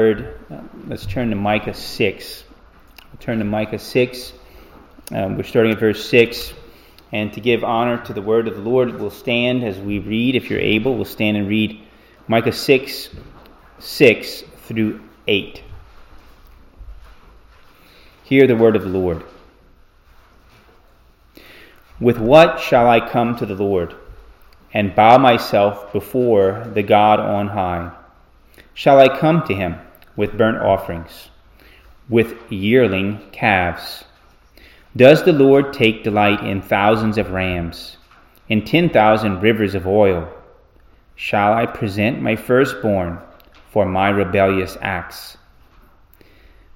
Let's turn to Micah 6. We'll turn to Micah 6. Um, we're starting at verse 6. And to give honor to the word of the Lord, we'll stand as we read. If you're able, we'll stand and read Micah 6, 6 through 8. Hear the word of the Lord. With what shall I come to the Lord and bow myself before the God on high? Shall I come to him? With burnt offerings, with yearling calves. Does the Lord take delight in thousands of rams, in ten thousand rivers of oil? Shall I present my firstborn for my rebellious acts?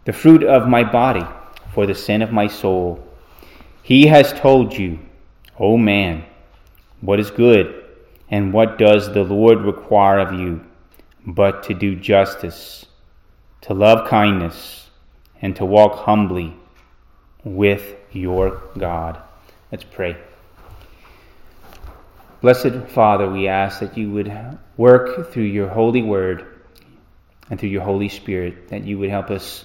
The fruit of my body for the sin of my soul. He has told you, O man, what is good, and what does the Lord require of you, but to do justice to love kindness, and to walk humbly with your God. Let's pray. Blessed Father, we ask that you would work through your holy word and through your Holy Spirit, that you would help us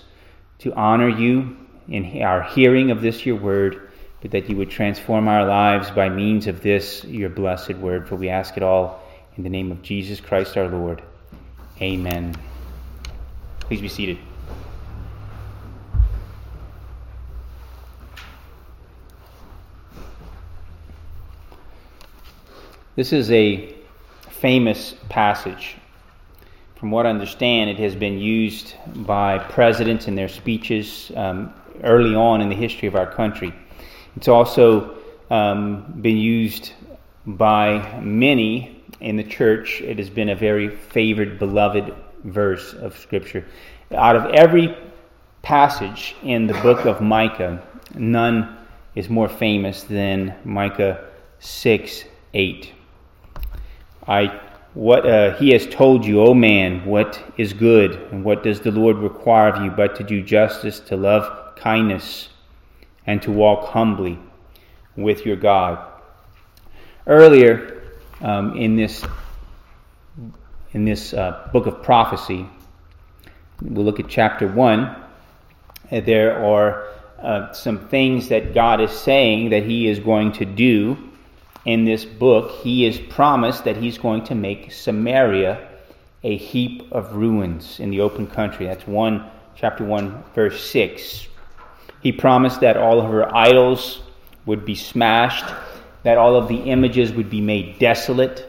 to honor you in our hearing of this, your word, but that you would transform our lives by means of this, your blessed word. For we ask it all in the name of Jesus Christ our Lord. Amen. Please be seated. This is a famous passage. From what I understand, it has been used by presidents in their speeches um, early on in the history of our country. It's also um, been used by many in the church. It has been a very favored, beloved verse of Scripture. Out of every passage in the book of Micah, none is more famous than Micah 6 8. I, what, uh, he has told you, O man, what is good, and what does the Lord require of you but to do justice, to love kindness, and to walk humbly with your God. Earlier um, in this in this uh, book of prophecy. We'll look at chapter 1. There are uh, some things that God is saying that He is going to do in this book. He has promised that He's going to make Samaria a heap of ruins in the open country. That's 1, chapter 1, verse 6. He promised that all of her idols would be smashed, that all of the images would be made desolate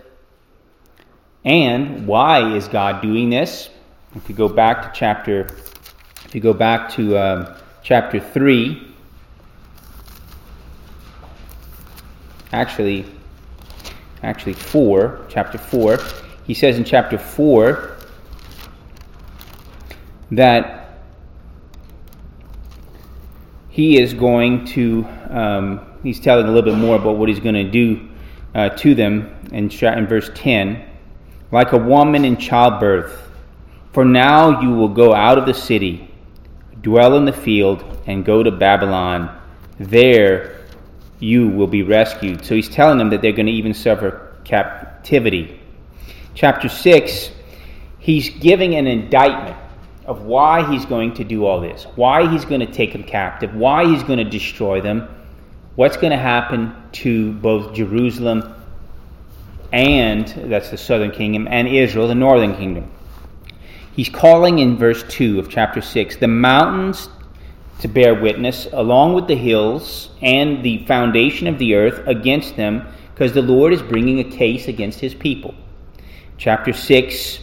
and why is God doing this? If you go back to chapter, if you go back to um, chapter three, actually, actually four, chapter four, he says in chapter four that he is going to, um, he's telling a little bit more about what he's going to do uh, to them in, in verse 10 like a woman in childbirth. For now you will go out of the city, dwell in the field, and go to Babylon. There you will be rescued. So he's telling them that they're going to even suffer captivity. Chapter 6, he's giving an indictment of why he's going to do all this, why he's going to take them captive, why he's going to destroy them, what's going to happen to both Jerusalem and that's the southern kingdom, and Israel, the northern kingdom. He's calling in verse 2 of chapter 6 the mountains to bear witness, along with the hills and the foundation of the earth against them, because the Lord is bringing a case against his people. Chapter 6,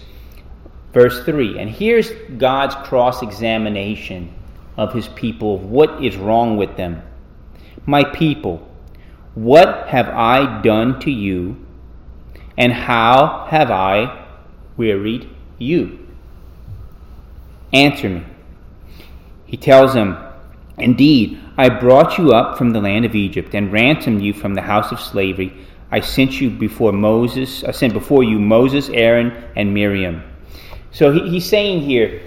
verse 3. And here's God's cross examination of his people, of what is wrong with them. My people, what have I done to you? And how have I wearied you? Answer me. He tells them, Indeed, I brought you up from the land of Egypt and ransomed you from the house of slavery. I sent you before Moses, I sent before you Moses, Aaron, and Miriam. So he, he's saying here,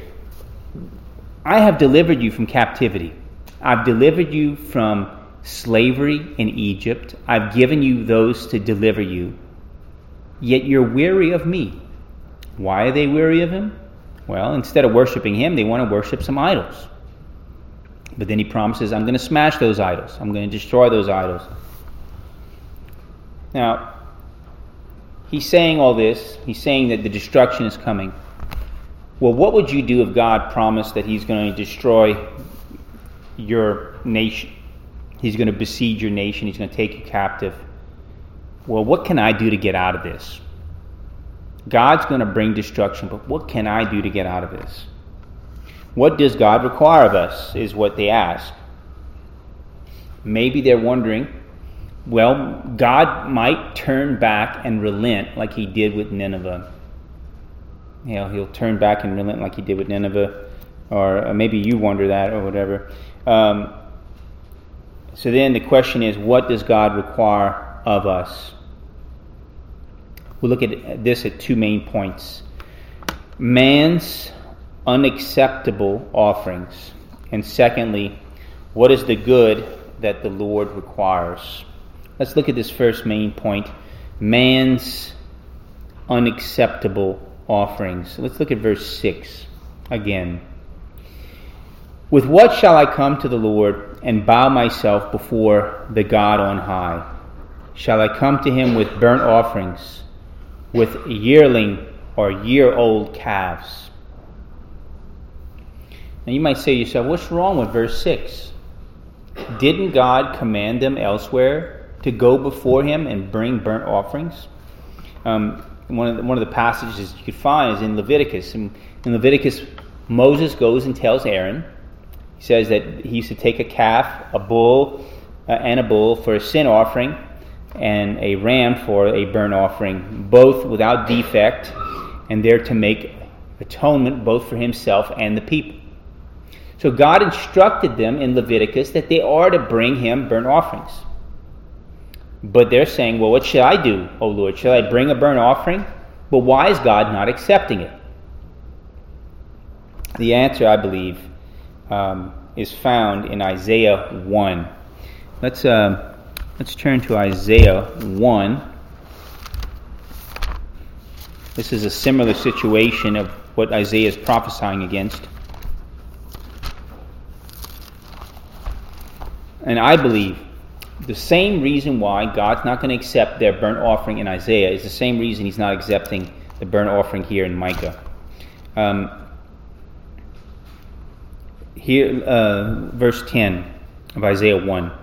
I have delivered you from captivity. I've delivered you from slavery in Egypt. I've given you those to deliver you. Yet you're weary of me. Why are they weary of him? Well, instead of worshiping him, they want to worship some idols. But then he promises, I'm going to smash those idols, I'm going to destroy those idols. Now, he's saying all this, he's saying that the destruction is coming. Well, what would you do if God promised that he's going to destroy your nation? He's going to besiege your nation, he's going to take you captive. Well, what can I do to get out of this? God's going to bring destruction, but what can I do to get out of this? What does God require of us? Is what they ask. Maybe they're wondering, well, God might turn back and relent like he did with Nineveh. You know, he'll turn back and relent like he did with Nineveh, or maybe you wonder that or whatever. Um, so then the question is, what does God require of us? We'll look at this at two main points man's unacceptable offerings, and secondly, what is the good that the Lord requires? Let's look at this first main point man's unacceptable offerings. Let's look at verse 6 again. With what shall I come to the Lord and bow myself before the God on high? Shall I come to him with burnt offerings? with yearling or year old calves. Now you might say to yourself, what's wrong with verse 6? Didn't God command them elsewhere to go before Him and bring burnt offerings? Um, one, of the, one of the passages you could find is in Leviticus. In, in Leviticus, Moses goes and tells Aaron, he says that he used to take a calf, a bull, uh, and a bull for a sin offering and a ram for a burnt offering, both without defect, and there to make atonement both for himself and the people. So God instructed them in Leviticus that they are to bring him burnt offerings. But they're saying, well, what should I do, O Lord? Should I bring a burnt offering? But why is God not accepting it? The answer, I believe, um, is found in Isaiah 1. Let's. Uh, Let's turn to Isaiah 1. This is a similar situation of what Isaiah is prophesying against. And I believe the same reason why God's not going to accept their burnt offering in Isaiah is the same reason He's not accepting the burnt offering here in Micah. Um, here, uh, verse 10 of Isaiah 1.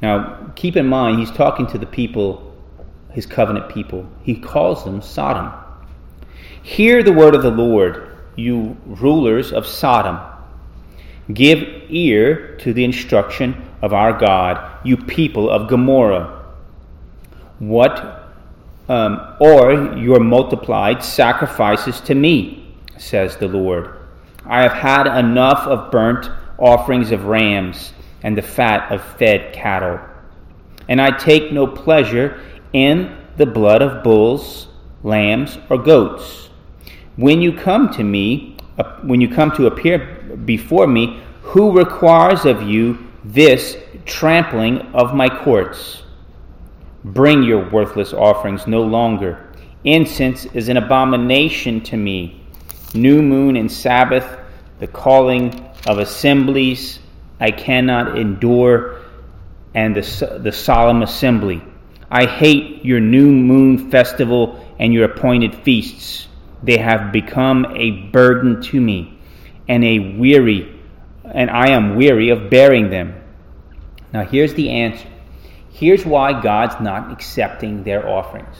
Now, keep in mind, he's talking to the people, his covenant people. He calls them Sodom. Hear the word of the Lord, you rulers of Sodom. Give ear to the instruction of our God, you people of Gomorrah. What, um, or your multiplied sacrifices to me, says the Lord. I have had enough of burnt offerings of rams and the fat of fed cattle. And I take no pleasure in the blood of bulls, lambs, or goats. When you come to me, uh, when you come to appear before me, who requires of you this trampling of my courts? Bring your worthless offerings no longer. Incense is an abomination to me. New moon and Sabbath, the calling of assemblies, I cannot endure, and the, the solemn assembly. I hate your new moon festival and your appointed feasts. They have become a burden to me, and a weary, and I am weary of bearing them. Now here's the answer. Here's why God's not accepting their offerings.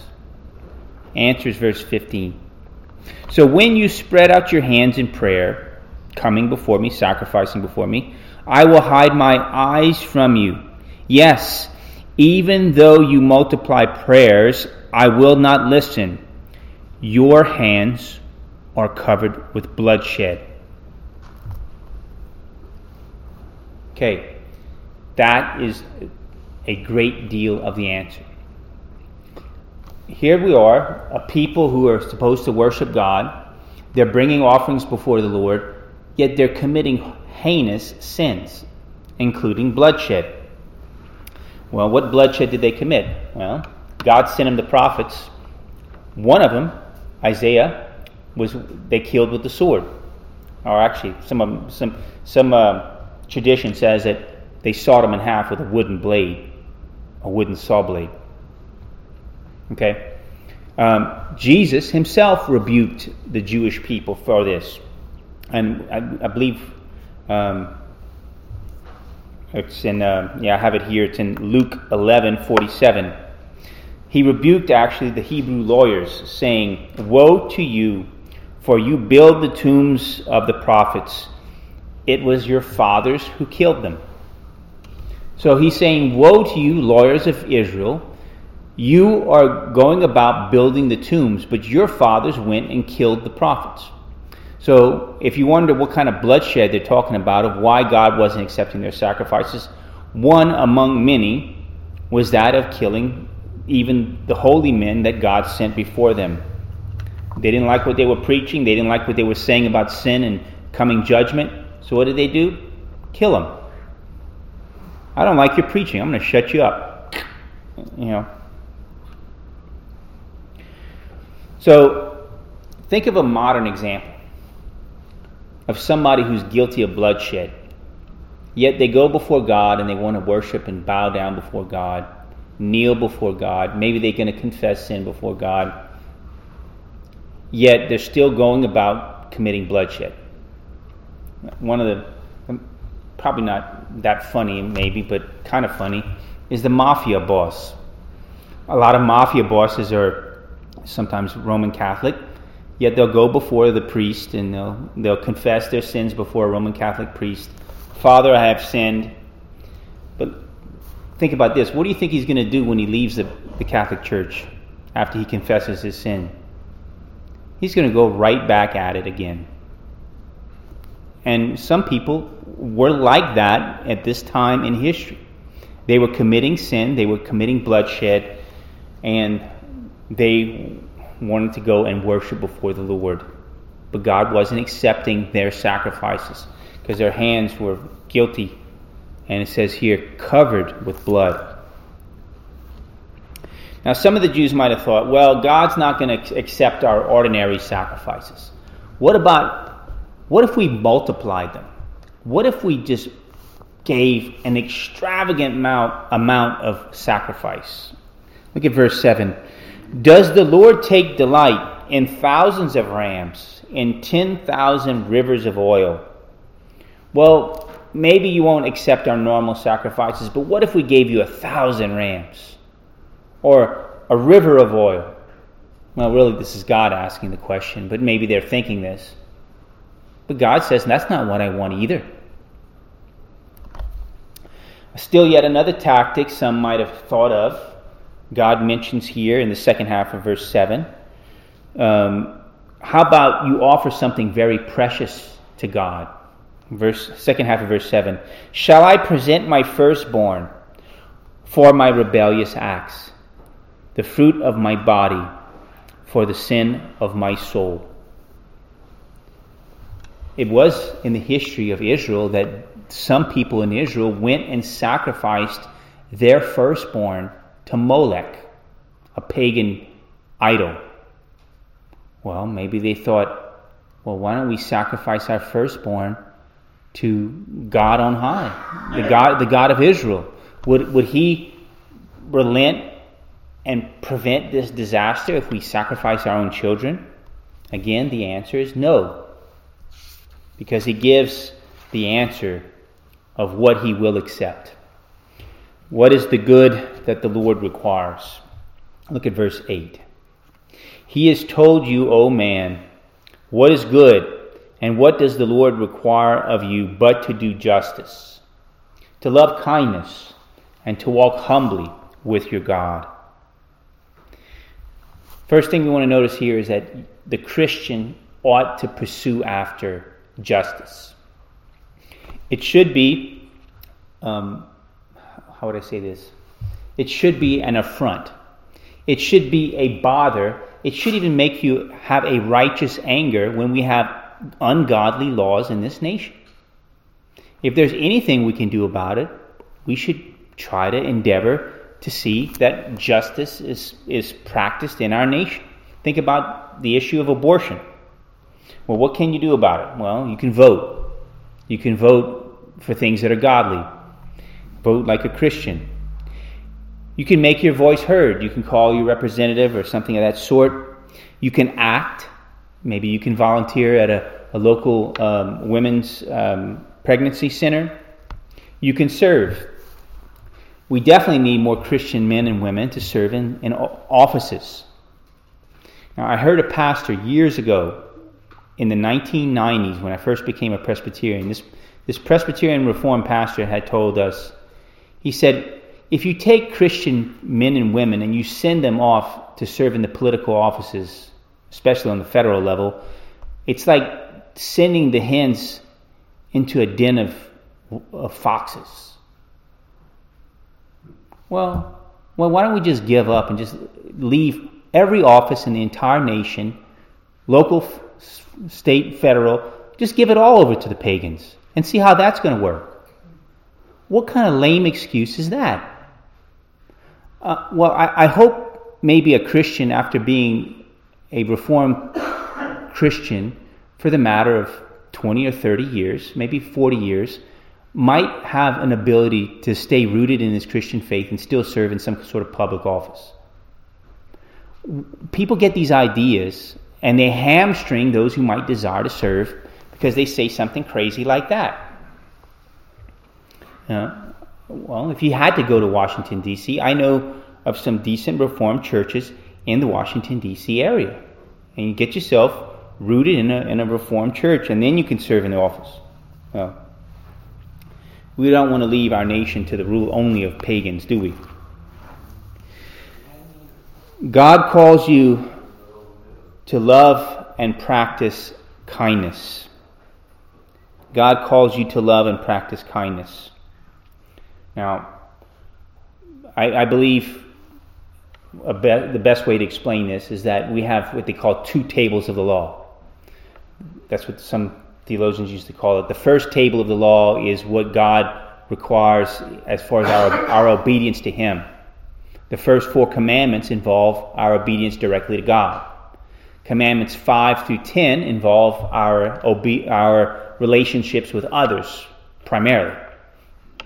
Answers verse 15. So when you spread out your hands in prayer, coming before me, sacrificing before me, I will hide my eyes from you. Yes, even though you multiply prayers, I will not listen. Your hands are covered with bloodshed. Okay, that is a great deal of the answer. Here we are, a people who are supposed to worship God. They're bringing offerings before the Lord, yet they're committing heinous sins, including bloodshed. Well, what bloodshed did they commit? Well, God sent them the prophets. One of them, Isaiah, was they killed with the sword. Or actually, some of, some some uh, tradition says that they sawed him in half with a wooden blade, a wooden saw blade. Okay, um, Jesus himself rebuked the Jewish people for this, and I, I believe um, it's in uh, yeah I have it here. It's in Luke eleven forty seven. He rebuked actually the Hebrew lawyers, saying, "Woe to you, for you build the tombs of the prophets. It was your fathers who killed them." So he's saying, "Woe to you, lawyers of Israel." You are going about building the tombs, but your fathers went and killed the prophets. So, if you wonder what kind of bloodshed they're talking about, of why God wasn't accepting their sacrifices, one among many was that of killing even the holy men that God sent before them. They didn't like what they were preaching, they didn't like what they were saying about sin and coming judgment. So, what did they do? Kill them. I don't like your preaching, I'm going to shut you up. You know. So, think of a modern example of somebody who's guilty of bloodshed. Yet they go before God and they want to worship and bow down before God, kneel before God. Maybe they're going to confess sin before God. Yet they're still going about committing bloodshed. One of the, um, probably not that funny, maybe, but kind of funny, is the mafia boss. A lot of mafia bosses are sometimes Roman Catholic, yet they'll go before the priest and they'll, they'll confess their sins before a Roman Catholic priest. Father, I have sinned. But think about this. What do you think he's going to do when he leaves the, the Catholic Church after he confesses his sin? He's going to go right back at it again. And some people were like that at this time in history. They were committing sin, they were committing bloodshed, and they wanted to go and worship before the Lord. But God wasn't accepting their sacrifices because their hands were guilty. And it says here, covered with blood. Now, some of the Jews might have thought, well, God's not going to accept our ordinary sacrifices. What about, what if we multiplied them? What if we just gave an extravagant amount, amount of sacrifice? Look at verse 7. Does the Lord take delight in thousands of rams, in 10,000 rivers of oil? Well, maybe you won't accept our normal sacrifices, but what if we gave you a thousand rams? Or a river of oil? Well, really, this is God asking the question, but maybe they're thinking this. But God says, that's not what I want either. Still, yet another tactic some might have thought of God mentions here in the second half of verse 7. Um, how about you offer something very precious to God? Verse second half of verse 7. Shall I present my firstborn for my rebellious acts, the fruit of my body for the sin of my soul? It was in the history of Israel that some people in Israel went and sacrificed their firstborn to Molech, a pagan idol. Well, maybe they thought, well, why don't we sacrifice our firstborn to God on high, the God, the God of Israel? Would, would He relent and prevent this disaster if we sacrifice our own children? Again, the answer is no, because He gives the answer of what He will accept. What is the good that the Lord requires? Look at verse 8. He has told you, O man, what is good, and what does the Lord require of you but to do justice, to love kindness, and to walk humbly with your God. First thing we want to notice here is that the Christian ought to pursue after justice. It should be um, how would I say this? It should be an affront. It should be a bother. It should even make you have a righteous anger when we have ungodly laws in this nation. If there's anything we can do about it, we should try to endeavor to see that justice is, is practiced in our nation. Think about the issue of abortion. Well, what can you do about it? Well, you can vote. You can vote for things that are godly. Vote like a Christian. You can make your voice heard. You can call your representative or something of that sort. You can act. Maybe you can volunteer at a, a local um, women's um, pregnancy center. You can serve. We definitely need more Christian men and women to serve in, in offices. Now, I heard a pastor years ago in the 1990s when I first became a Presbyterian. This, this Presbyterian Reformed pastor had told us, he said, if you take Christian men and women and you send them off to serve in the political offices, especially on the federal level, it's like sending the hens into a den of, of foxes. Well, well, why don't we just give up and just leave every office in the entire nation, local, state, federal, just give it all over to the pagans and see how that's going to work? What kind of lame excuse is that? Uh, well, I, I hope maybe a Christian, after being a Reformed Christian for the matter of 20 or 30 years, maybe 40 years, might have an ability to stay rooted in his Christian faith and still serve in some sort of public office. People get these ideas and they hamstring those who might desire to serve because they say something crazy like that. Uh, well, if you had to go to Washington, D.C., I know of some decent Reformed churches in the Washington, D.C. area. And you get yourself rooted in a, in a Reformed church, and then you can serve in the office. We don't want to leave our nation to the rule only of pagans, do we? God calls you to love and practice kindness. God calls you to love and practice kindness. Now, I, I believe be, the best way to explain this is that we have what they call two tables of the law. That's what some theologians used to call it. The first table of the law is what God requires as far as our, our obedience to Him. The first four commandments involve our obedience directly to God. Commandments 5 through 10 involve our, obe- our relationships with others primarily.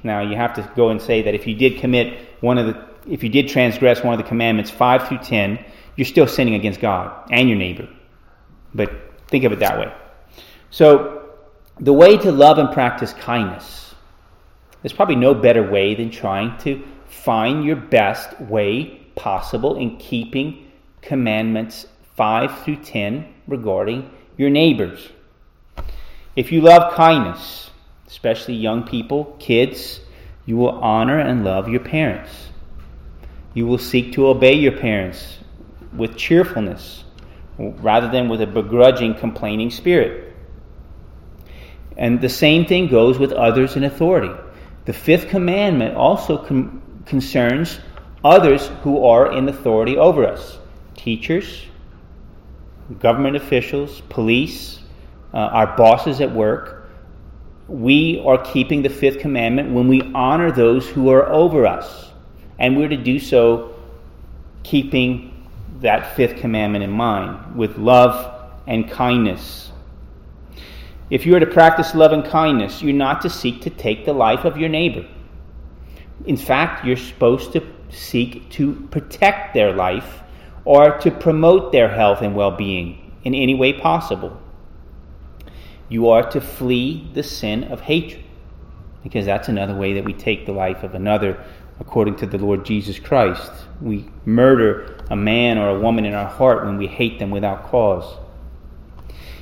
Now, you have to go and say that if you did commit one of the, if you did transgress one of the commandments 5 through 10, you're still sinning against God and your neighbor. But think of it that way. So, the way to love and practice kindness, there's probably no better way than trying to find your best way possible in keeping commandments 5 through 10 regarding your neighbors. If you love kindness, especially young people, kids, you will honor and love your parents. You will seek to obey your parents with cheerfulness rather than with a begrudging, complaining spirit. And the same thing goes with others in authority. The fifth commandment also com- concerns others who are in authority over us teachers, government officials, police, uh, our bosses at work, we are keeping the fifth commandment when we honor those who are over us. And we're to do so keeping that fifth commandment in mind with love and kindness. If you are to practice love and kindness, you're not to seek to take the life of your neighbor. In fact, you're supposed to seek to protect their life or to promote their health and well being in any way possible. You are to flee the sin of hatred, because that's another way that we take the life of another according to the Lord Jesus Christ. We murder a man or a woman in our heart when we hate them without cause.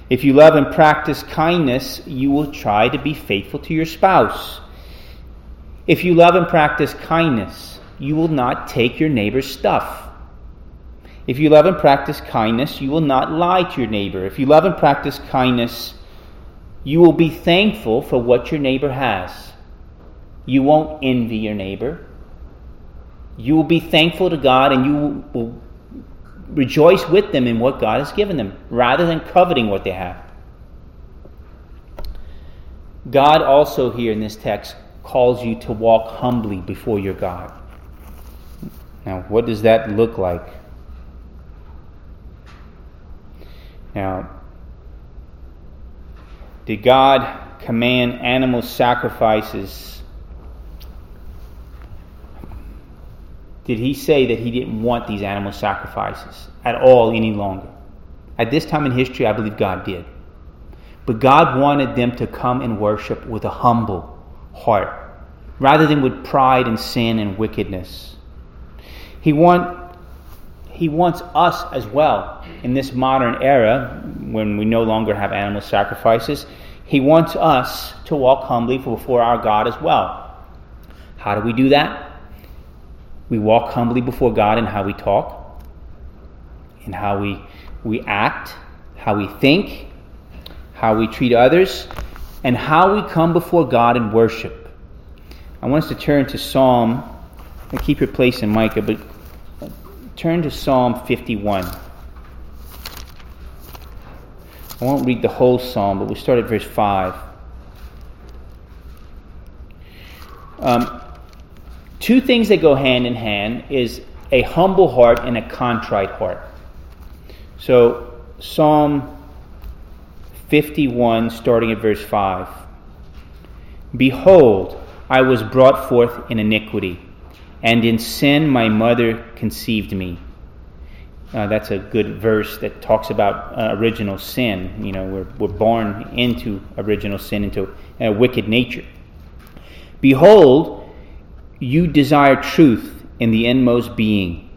If you love and practice kindness, you will try to be faithful to your spouse. If you love and practice kindness, you will not take your neighbor's stuff. If you love and practice kindness, you will not lie to your neighbor. If you love and practice kindness, you will be thankful for what your neighbor has. You won't envy your neighbor. You will be thankful to God and you will rejoice with them in what God has given them rather than coveting what they have. God also, here in this text, calls you to walk humbly before your God. Now, what does that look like? Now, did God command animal sacrifices? Did he say that he didn't want these animal sacrifices at all any longer? At this time in history, I believe God did. But God wanted them to come and worship with a humble heart rather than with pride and sin and wickedness. He, want, he wants us as well in this modern era when we no longer have animal sacrifices. He wants us to walk humbly before our God as well. How do we do that? We walk humbly before God in how we talk, in how we, we act, how we think, how we treat others, and how we come before God in worship. I want us to turn to Psalm, and keep your place in Micah, but turn to Psalm 51. I won't read the whole psalm, but we'll start at verse 5. Um, two things that go hand in hand is a humble heart and a contrite heart. So, Psalm 51, starting at verse 5. Behold, I was brought forth in iniquity, and in sin my mother conceived me. Uh, that's a good verse that talks about uh, original sin. You know, we're, we're born into original sin, into a wicked nature. Behold, you desire truth in the inmost being,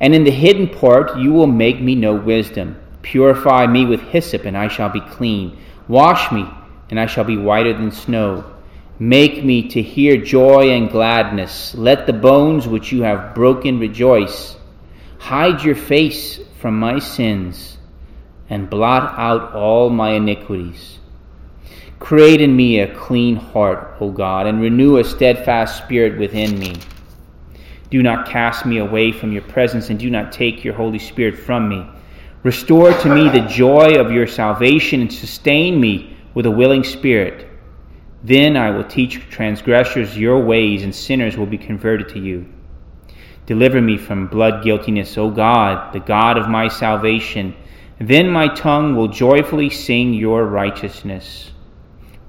and in the hidden part you will make me know wisdom. Purify me with hyssop, and I shall be clean. Wash me, and I shall be whiter than snow. Make me to hear joy and gladness. Let the bones which you have broken rejoice. Hide your face from my sins, and blot out all my iniquities. Create in me a clean heart, O God, and renew a steadfast spirit within me. Do not cast me away from your presence, and do not take your Holy Spirit from me. Restore to me the joy of your salvation and sustain me with a willing spirit. Then I will teach transgressors your ways, and sinners will be converted to you. Deliver me from blood guiltiness, O God, the God of my salvation. Then my tongue will joyfully sing your righteousness.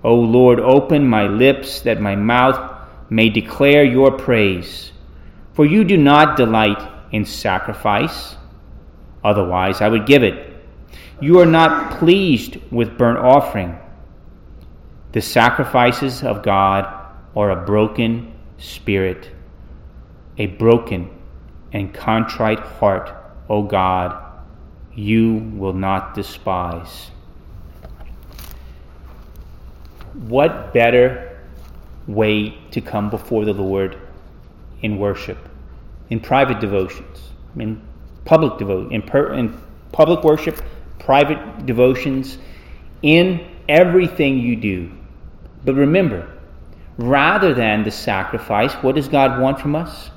O Lord, open my lips that my mouth may declare your praise. For you do not delight in sacrifice Otherwise, I would give it. You are not pleased with burnt offering. The sacrifices of God are a broken spirit, a broken and contrite heart, O God, you will not despise. What better way to come before the Lord in worship, in private devotions, in public devotion, in, public worship, private devotions, in everything you do. But remember, rather than the sacrifice, what does God want from us?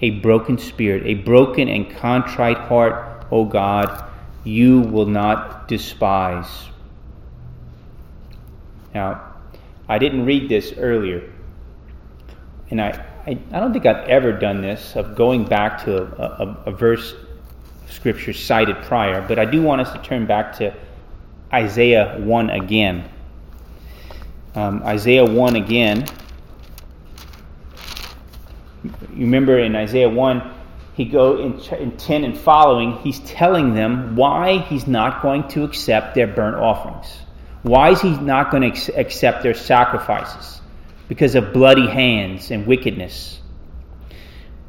A broken spirit, a broken and contrite heart, O God, you will not despise. Now, I didn't read this earlier, and I, I, I don't think I've ever done this of going back to a, a, a verse scripture cited prior, but I do want us to turn back to Isaiah 1 again. Um, Isaiah 1 again. You remember in Isaiah 1, he go in, in 10 and following, he's telling them why he's not going to accept their burnt offerings. Why is he not going to accept their sacrifices? Because of bloody hands and wickedness.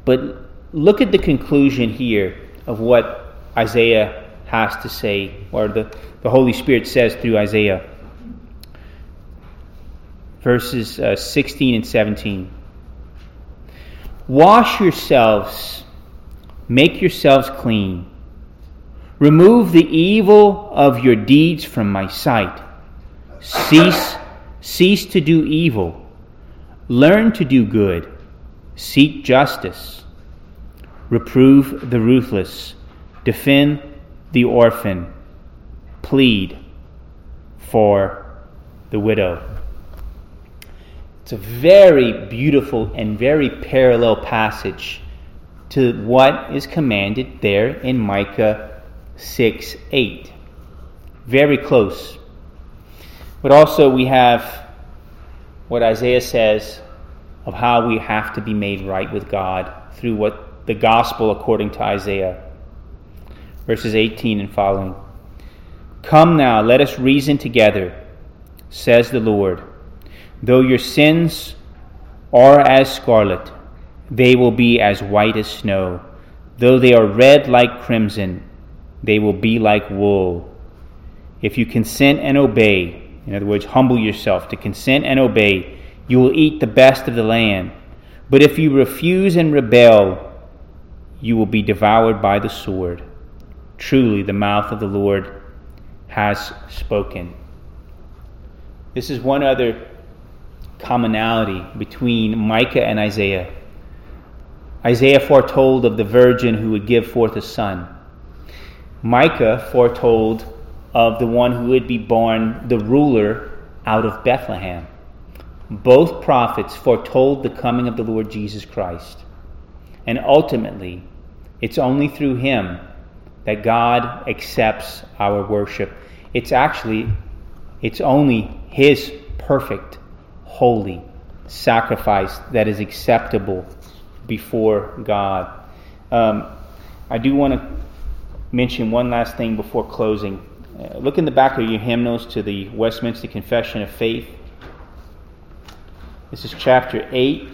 But look at the conclusion here of what Isaiah has to say, or the, the Holy Spirit says through Isaiah. Verses uh, 16 and 17. Wash yourselves, make yourselves clean. Remove the evil of your deeds from my sight. Cease, cease to do evil. Learn to do good. Seek justice reprove the ruthless, defend the orphan, plead for the widow. It's a very beautiful and very parallel passage to what is commanded there in Micah 6 8. Very close. But also, we have what Isaiah says of how we have to be made right with God through what the gospel according to Isaiah. Verses 18 and following. Come now, let us reason together, says the Lord. Though your sins are as scarlet, they will be as white as snow. Though they are red like crimson, they will be like wool. If you consent and obey, in other words, humble yourself to consent and obey, you will eat the best of the land. But if you refuse and rebel, you will be devoured by the sword. Truly, the mouth of the Lord has spoken. This is one other commonality between Micah and Isaiah. Isaiah foretold of the virgin who would give forth a son. Micah foretold of the one who would be born, the ruler out of Bethlehem. Both prophets foretold the coming of the Lord Jesus Christ. And ultimately, it's only through him that God accepts our worship. It's actually it's only his perfect, holy sacrifice that is acceptable before God. Um, I do want to mention one last thing before closing. Uh, look in the back of your hymnals to the Westminster Confession of Faith. This is chapter 8.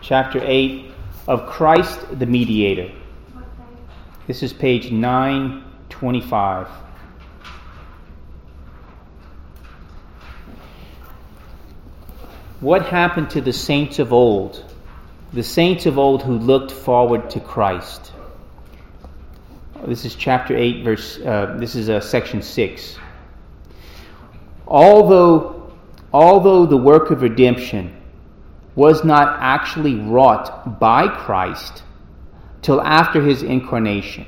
Chapter 8 of Christ the Mediator. This is page 925. What happened to the saints of old? The saints of old who looked forward to Christ. This is chapter 8, verse, uh, this is uh, section 6. Although, although the work of redemption was not actually wrought by Christ till after his incarnation,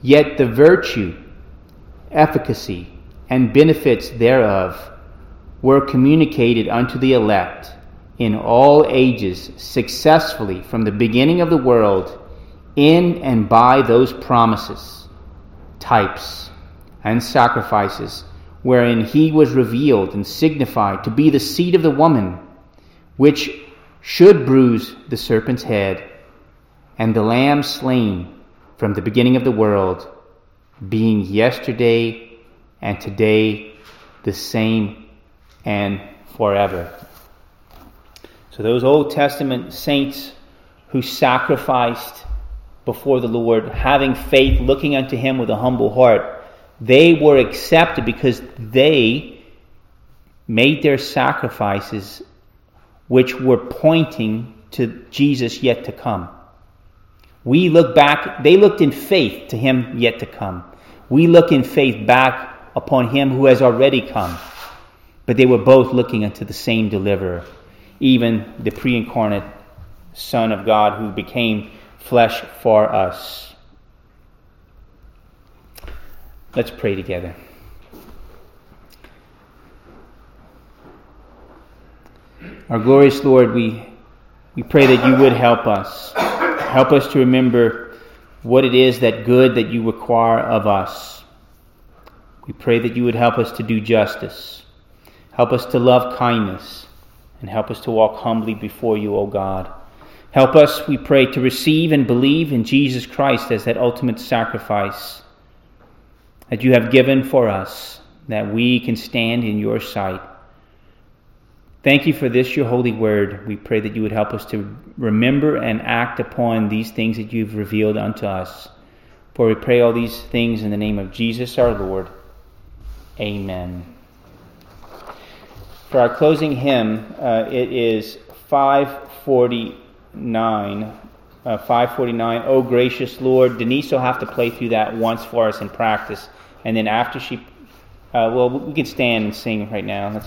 yet the virtue, efficacy, and benefits thereof were communicated unto the elect in all ages successfully from the beginning of the world in and by those promises, types, and sacrifices, wherein he was revealed and signified to be the seed of the woman, which should bruise the serpent's head, and the lamb slain from the beginning of the world, being yesterday and today the same and forever. So, those Old Testament saints who sacrificed before the Lord, having faith, looking unto Him with a humble heart, they were accepted because they made their sacrifices which were pointing to Jesus yet to come. We look back, they looked in faith to Him yet to come. We look in faith back upon Him who has already come. But they were both looking unto the same deliverer, even the pre incarnate Son of God who became flesh for us. Let's pray together. Our glorious Lord, we, we pray that you would help us. Help us to remember what it is that good that you require of us. We pray that you would help us to do justice. Help us to love kindness. And help us to walk humbly before you, O God. Help us, we pray, to receive and believe in Jesus Christ as that ultimate sacrifice that you have given for us, that we can stand in your sight. Thank you for this, your holy word. We pray that you would help us to remember and act upon these things that you've revealed unto us. For we pray all these things in the name of Jesus our Lord. Amen. For our closing hymn, uh, it is 540 nine, uh, 549. Oh, gracious Lord. Denise will have to play through that once for us in practice. And then after she, uh, well, we can stand and sing right now. Let's